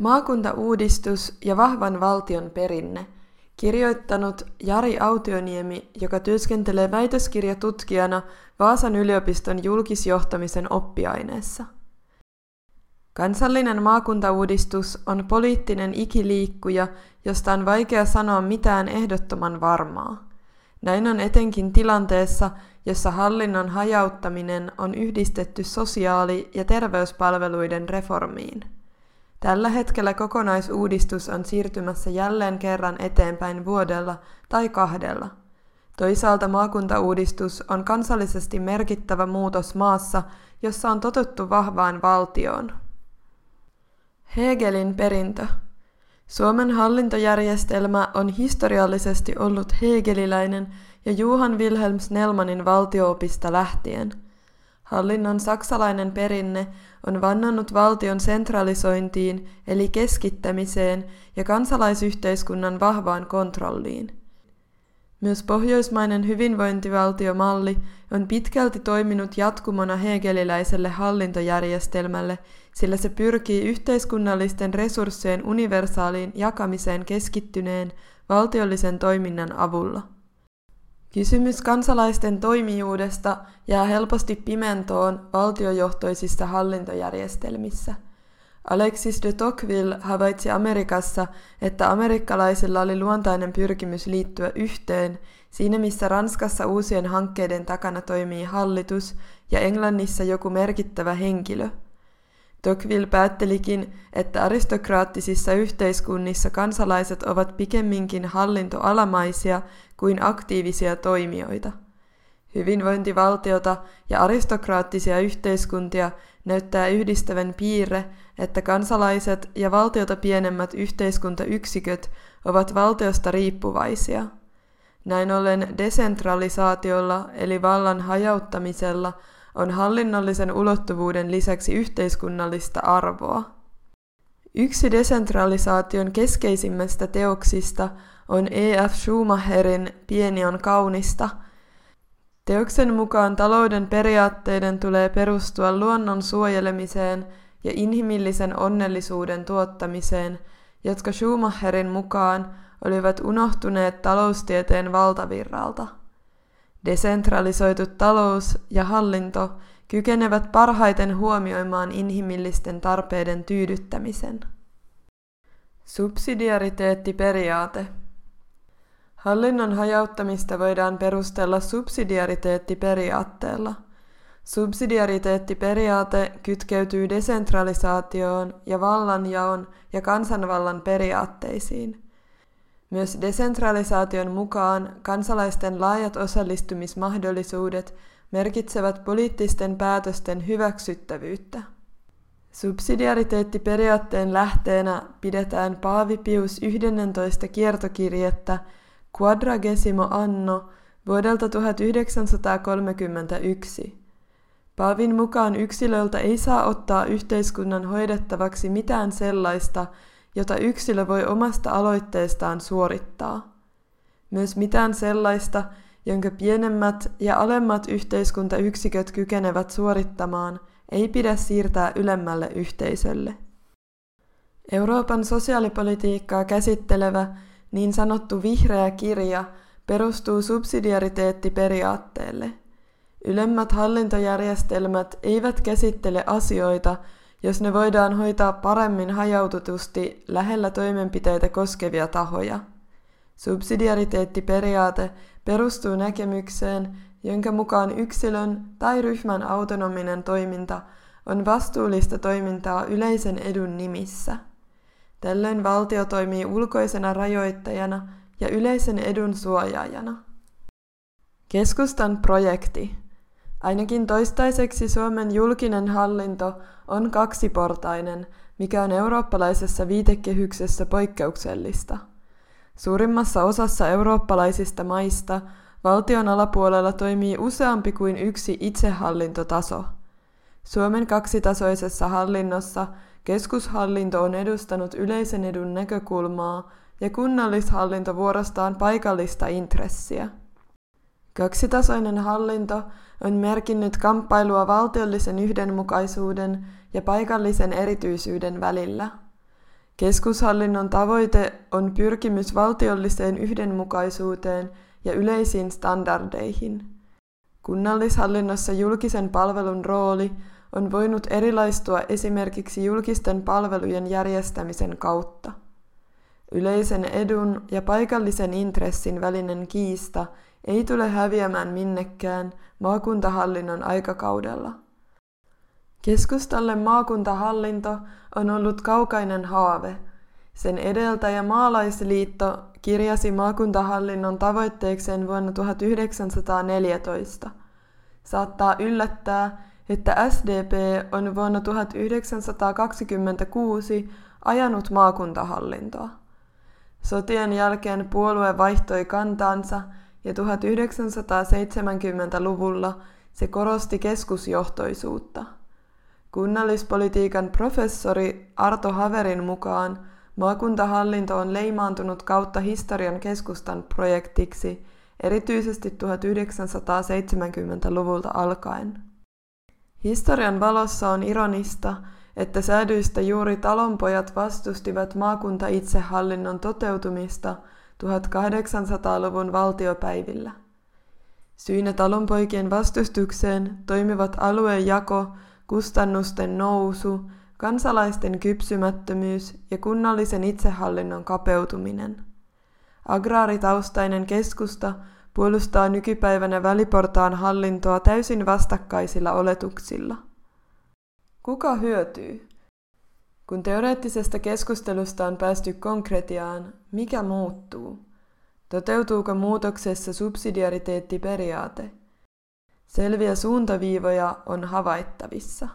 Maakuntauudistus ja vahvan valtion perinne. Kirjoittanut Jari Autioniemi, joka työskentelee väitöskirjatutkijana Vaasan yliopiston julkisjohtamisen oppiaineessa. Kansallinen maakuntauudistus on poliittinen ikiliikkuja, josta on vaikea sanoa mitään ehdottoman varmaa. Näin on etenkin tilanteessa, jossa hallinnon hajauttaminen on yhdistetty sosiaali- ja terveyspalveluiden reformiin. Tällä hetkellä kokonaisuudistus on siirtymässä jälleen kerran eteenpäin vuodella tai kahdella. Toisaalta maakuntauudistus on kansallisesti merkittävä muutos maassa, jossa on totuttu vahvaan valtioon. Hegelin perintö. Suomen hallintojärjestelmä on historiallisesti ollut hegeliläinen ja Johan Wilhelm Snellmanin valtioopista lähtien. Hallinnon saksalainen perinne on vannannut valtion sentralisointiin eli keskittämiseen ja kansalaisyhteiskunnan vahvaan kontrolliin. Myös pohjoismainen hyvinvointivaltiomalli on pitkälti toiminut jatkumona hegeliläiselle hallintojärjestelmälle, sillä se pyrkii yhteiskunnallisten resurssien universaaliin jakamiseen keskittyneen valtiollisen toiminnan avulla. Kysymys kansalaisten toimijuudesta jää helposti pimentoon valtiojohtoisissa hallintojärjestelmissä. Alexis de Tocqueville havaitsi Amerikassa, että amerikkalaisilla oli luontainen pyrkimys liittyä yhteen, siinä missä Ranskassa uusien hankkeiden takana toimii hallitus ja Englannissa joku merkittävä henkilö – Tocqueville päättelikin, että aristokraattisissa yhteiskunnissa kansalaiset ovat pikemminkin hallintoalamaisia kuin aktiivisia toimijoita. Hyvinvointivaltiota ja aristokraattisia yhteiskuntia näyttää yhdistävän piirre, että kansalaiset ja valtiota pienemmät yhteiskuntayksiköt ovat valtiosta riippuvaisia. Näin ollen desentralisaatiolla eli vallan hajauttamisella – on hallinnollisen ulottuvuuden lisäksi yhteiskunnallista arvoa. Yksi desentralisaation keskeisimmistä teoksista on E.F. Schumacherin Pieni on kaunista. Teoksen mukaan talouden periaatteiden tulee perustua luonnon suojelemiseen ja inhimillisen onnellisuuden tuottamiseen, jotka Schumacherin mukaan olivat unohtuneet taloustieteen valtavirralta. Desentralisoitu talous ja hallinto kykenevät parhaiten huomioimaan inhimillisten tarpeiden tyydyttämisen. Subsidiariteettiperiaate Hallinnon hajauttamista voidaan perustella subsidiariteettiperiaatteella. Subsidiariteettiperiaate kytkeytyy desentralisaatioon ja vallanjaon ja kansanvallan periaatteisiin – myös desentralisaation mukaan kansalaisten laajat osallistumismahdollisuudet merkitsevät poliittisten päätösten hyväksyttävyyttä. Subsidiariteettiperiaatteen lähteenä pidetään Paavi Pius 11 kiertokirjettä Quadragesimo anno vuodelta 1931. Paavin mukaan yksilöltä ei saa ottaa yhteiskunnan hoidettavaksi mitään sellaista, jota yksilö voi omasta aloitteestaan suorittaa. Myös mitään sellaista, jonka pienemmät ja alemmat yhteiskuntayksiköt kykenevät suorittamaan, ei pidä siirtää ylemmälle yhteisölle. Euroopan sosiaalipolitiikkaa käsittelevä niin sanottu vihreä kirja perustuu subsidiariteettiperiaatteelle. Ylemmät hallintojärjestelmät eivät käsittele asioita, jos ne voidaan hoitaa paremmin hajautetusti lähellä toimenpiteitä koskevia tahoja. Subsidiariteettiperiaate perustuu näkemykseen, jonka mukaan yksilön tai ryhmän autonominen toiminta on vastuullista toimintaa yleisen edun nimissä. Tällöin valtio toimii ulkoisena rajoittajana ja yleisen edun suojaajana. Keskustan projekti Ainakin toistaiseksi Suomen julkinen hallinto on kaksiportainen, mikä on eurooppalaisessa viitekehyksessä poikkeuksellista. Suurimmassa osassa eurooppalaisista maista valtion alapuolella toimii useampi kuin yksi itsehallintotaso. Suomen kaksitasoisessa hallinnossa keskushallinto on edustanut yleisen edun näkökulmaa ja kunnallishallinto vuorostaan paikallista intressiä. Kaksitasoinen hallinto on merkinnyt kamppailua valtiollisen yhdenmukaisuuden ja paikallisen erityisyyden välillä. Keskushallinnon tavoite on pyrkimys valtiolliseen yhdenmukaisuuteen ja yleisiin standardeihin. Kunnallishallinnossa julkisen palvelun rooli on voinut erilaistua esimerkiksi julkisten palvelujen järjestämisen kautta. Yleisen edun ja paikallisen intressin välinen kiista ei tule häviämään minnekään maakuntahallinnon aikakaudella. Keskustalle maakuntahallinto on ollut kaukainen haave. Sen edeltäjä Maalaisliitto kirjasi maakuntahallinnon tavoitteekseen vuonna 1914. Saattaa yllättää, että SDP on vuonna 1926 ajanut maakuntahallintoa. Sotien jälkeen puolue vaihtoi kantaansa ja 1970-luvulla se korosti keskusjohtoisuutta. Kunnallispolitiikan professori Arto Haverin mukaan maakuntahallinto on leimaantunut kautta historian keskustan projektiksi erityisesti 1970-luvulta alkaen. Historian valossa on ironista, että säädyistä juuri talonpojat vastustivat maakunta itsehallinnon toteutumista 1800-luvun valtiopäivillä. Syynä talonpoikien vastustukseen toimivat alueen jako, kustannusten nousu, kansalaisten kypsymättömyys ja kunnallisen itsehallinnon kapeutuminen. Agraaritaustainen keskusta puolustaa nykypäivänä väliportaan hallintoa täysin vastakkaisilla oletuksilla. Kuka hyötyy? Kun teoreettisesta keskustelusta on päästy konkretiaan, mikä muuttuu? Toteutuuko muutoksessa subsidiariteettiperiaate? Selviä suuntaviivoja on havaittavissa.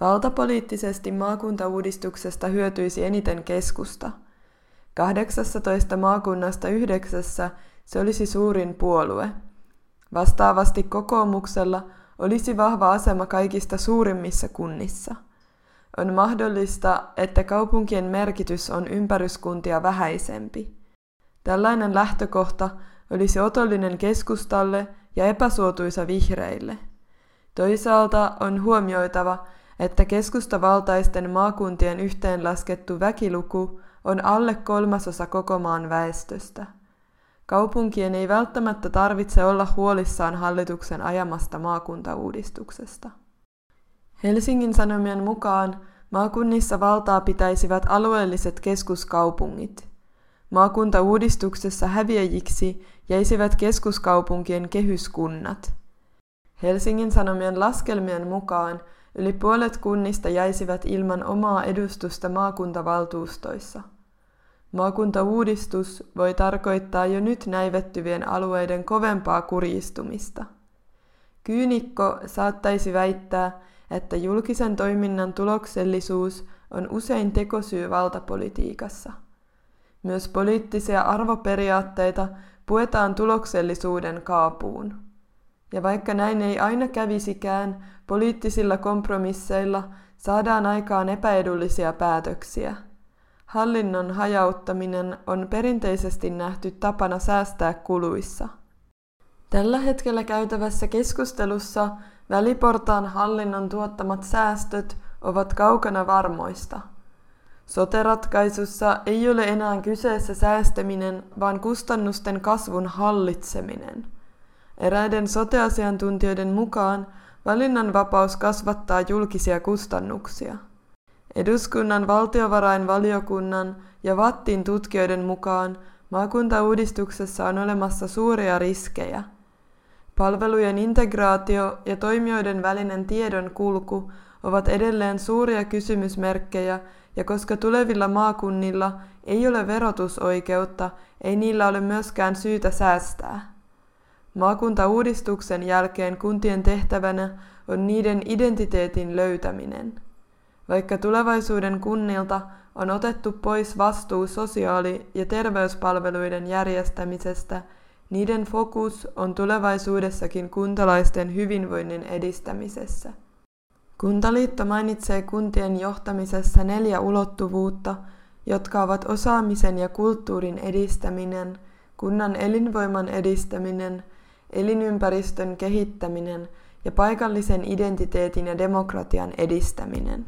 Valtapoliittisesti maakuntauudistuksesta hyötyisi eniten keskusta. 18 maakunnasta yhdeksässä se olisi suurin puolue. Vastaavasti kokoomuksella olisi vahva asema kaikista suurimmissa kunnissa. On mahdollista, että kaupunkien merkitys on ympäryskuntia vähäisempi. Tällainen lähtökohta olisi otollinen keskustalle ja epäsuotuisa vihreille. Toisaalta on huomioitava, että keskustavaltaisten maakuntien yhteenlaskettu väkiluku on alle kolmasosa koko maan väestöstä. Kaupunkien ei välttämättä tarvitse olla huolissaan hallituksen ajamasta maakuntauudistuksesta. Helsingin Sanomien mukaan maakunnissa valtaa pitäisivät alueelliset keskuskaupungit. Maakuntauudistuksessa häviäjiksi jäisivät keskuskaupunkien kehyskunnat. Helsingin Sanomien laskelmien mukaan yli puolet kunnista jäisivät ilman omaa edustusta maakuntavaltuustoissa – Maakuntauudistus voi tarkoittaa jo nyt näivettyvien alueiden kovempaa kurjistumista. Kyynikko saattaisi väittää, että julkisen toiminnan tuloksellisuus on usein tekosyy valtapolitiikassa. Myös poliittisia arvoperiaatteita puetaan tuloksellisuuden kaapuun. Ja vaikka näin ei aina kävisikään, poliittisilla kompromisseilla saadaan aikaan epäedullisia päätöksiä – Hallinnon hajauttaminen on perinteisesti nähty tapana säästää kuluissa. Tällä hetkellä käytävässä keskustelussa väliportaan hallinnon tuottamat säästöt ovat kaukana varmoista. Soteratkaisussa ei ole enää kyseessä säästäminen, vaan kustannusten kasvun hallitseminen. Eräiden soteasiantuntijoiden mukaan valinnanvapaus kasvattaa julkisia kustannuksia. Eduskunnan valtiovarainvaliokunnan ja Vattin tutkijoiden mukaan maakuntauudistuksessa on olemassa suuria riskejä. Palvelujen integraatio ja toimijoiden välinen tiedon kulku ovat edelleen suuria kysymysmerkkejä, ja koska tulevilla maakunnilla ei ole verotusoikeutta, ei niillä ole myöskään syytä säästää. Maakuntauudistuksen jälkeen kuntien tehtävänä on niiden identiteetin löytäminen. Vaikka tulevaisuuden kunnilta on otettu pois vastuu sosiaali- ja terveyspalveluiden järjestämisestä, niiden fokus on tulevaisuudessakin kuntalaisten hyvinvoinnin edistämisessä. Kuntaliitto mainitsee kuntien johtamisessa neljä ulottuvuutta, jotka ovat osaamisen ja kulttuurin edistäminen, kunnan elinvoiman edistäminen, elinympäristön kehittäminen ja paikallisen identiteetin ja demokratian edistäminen.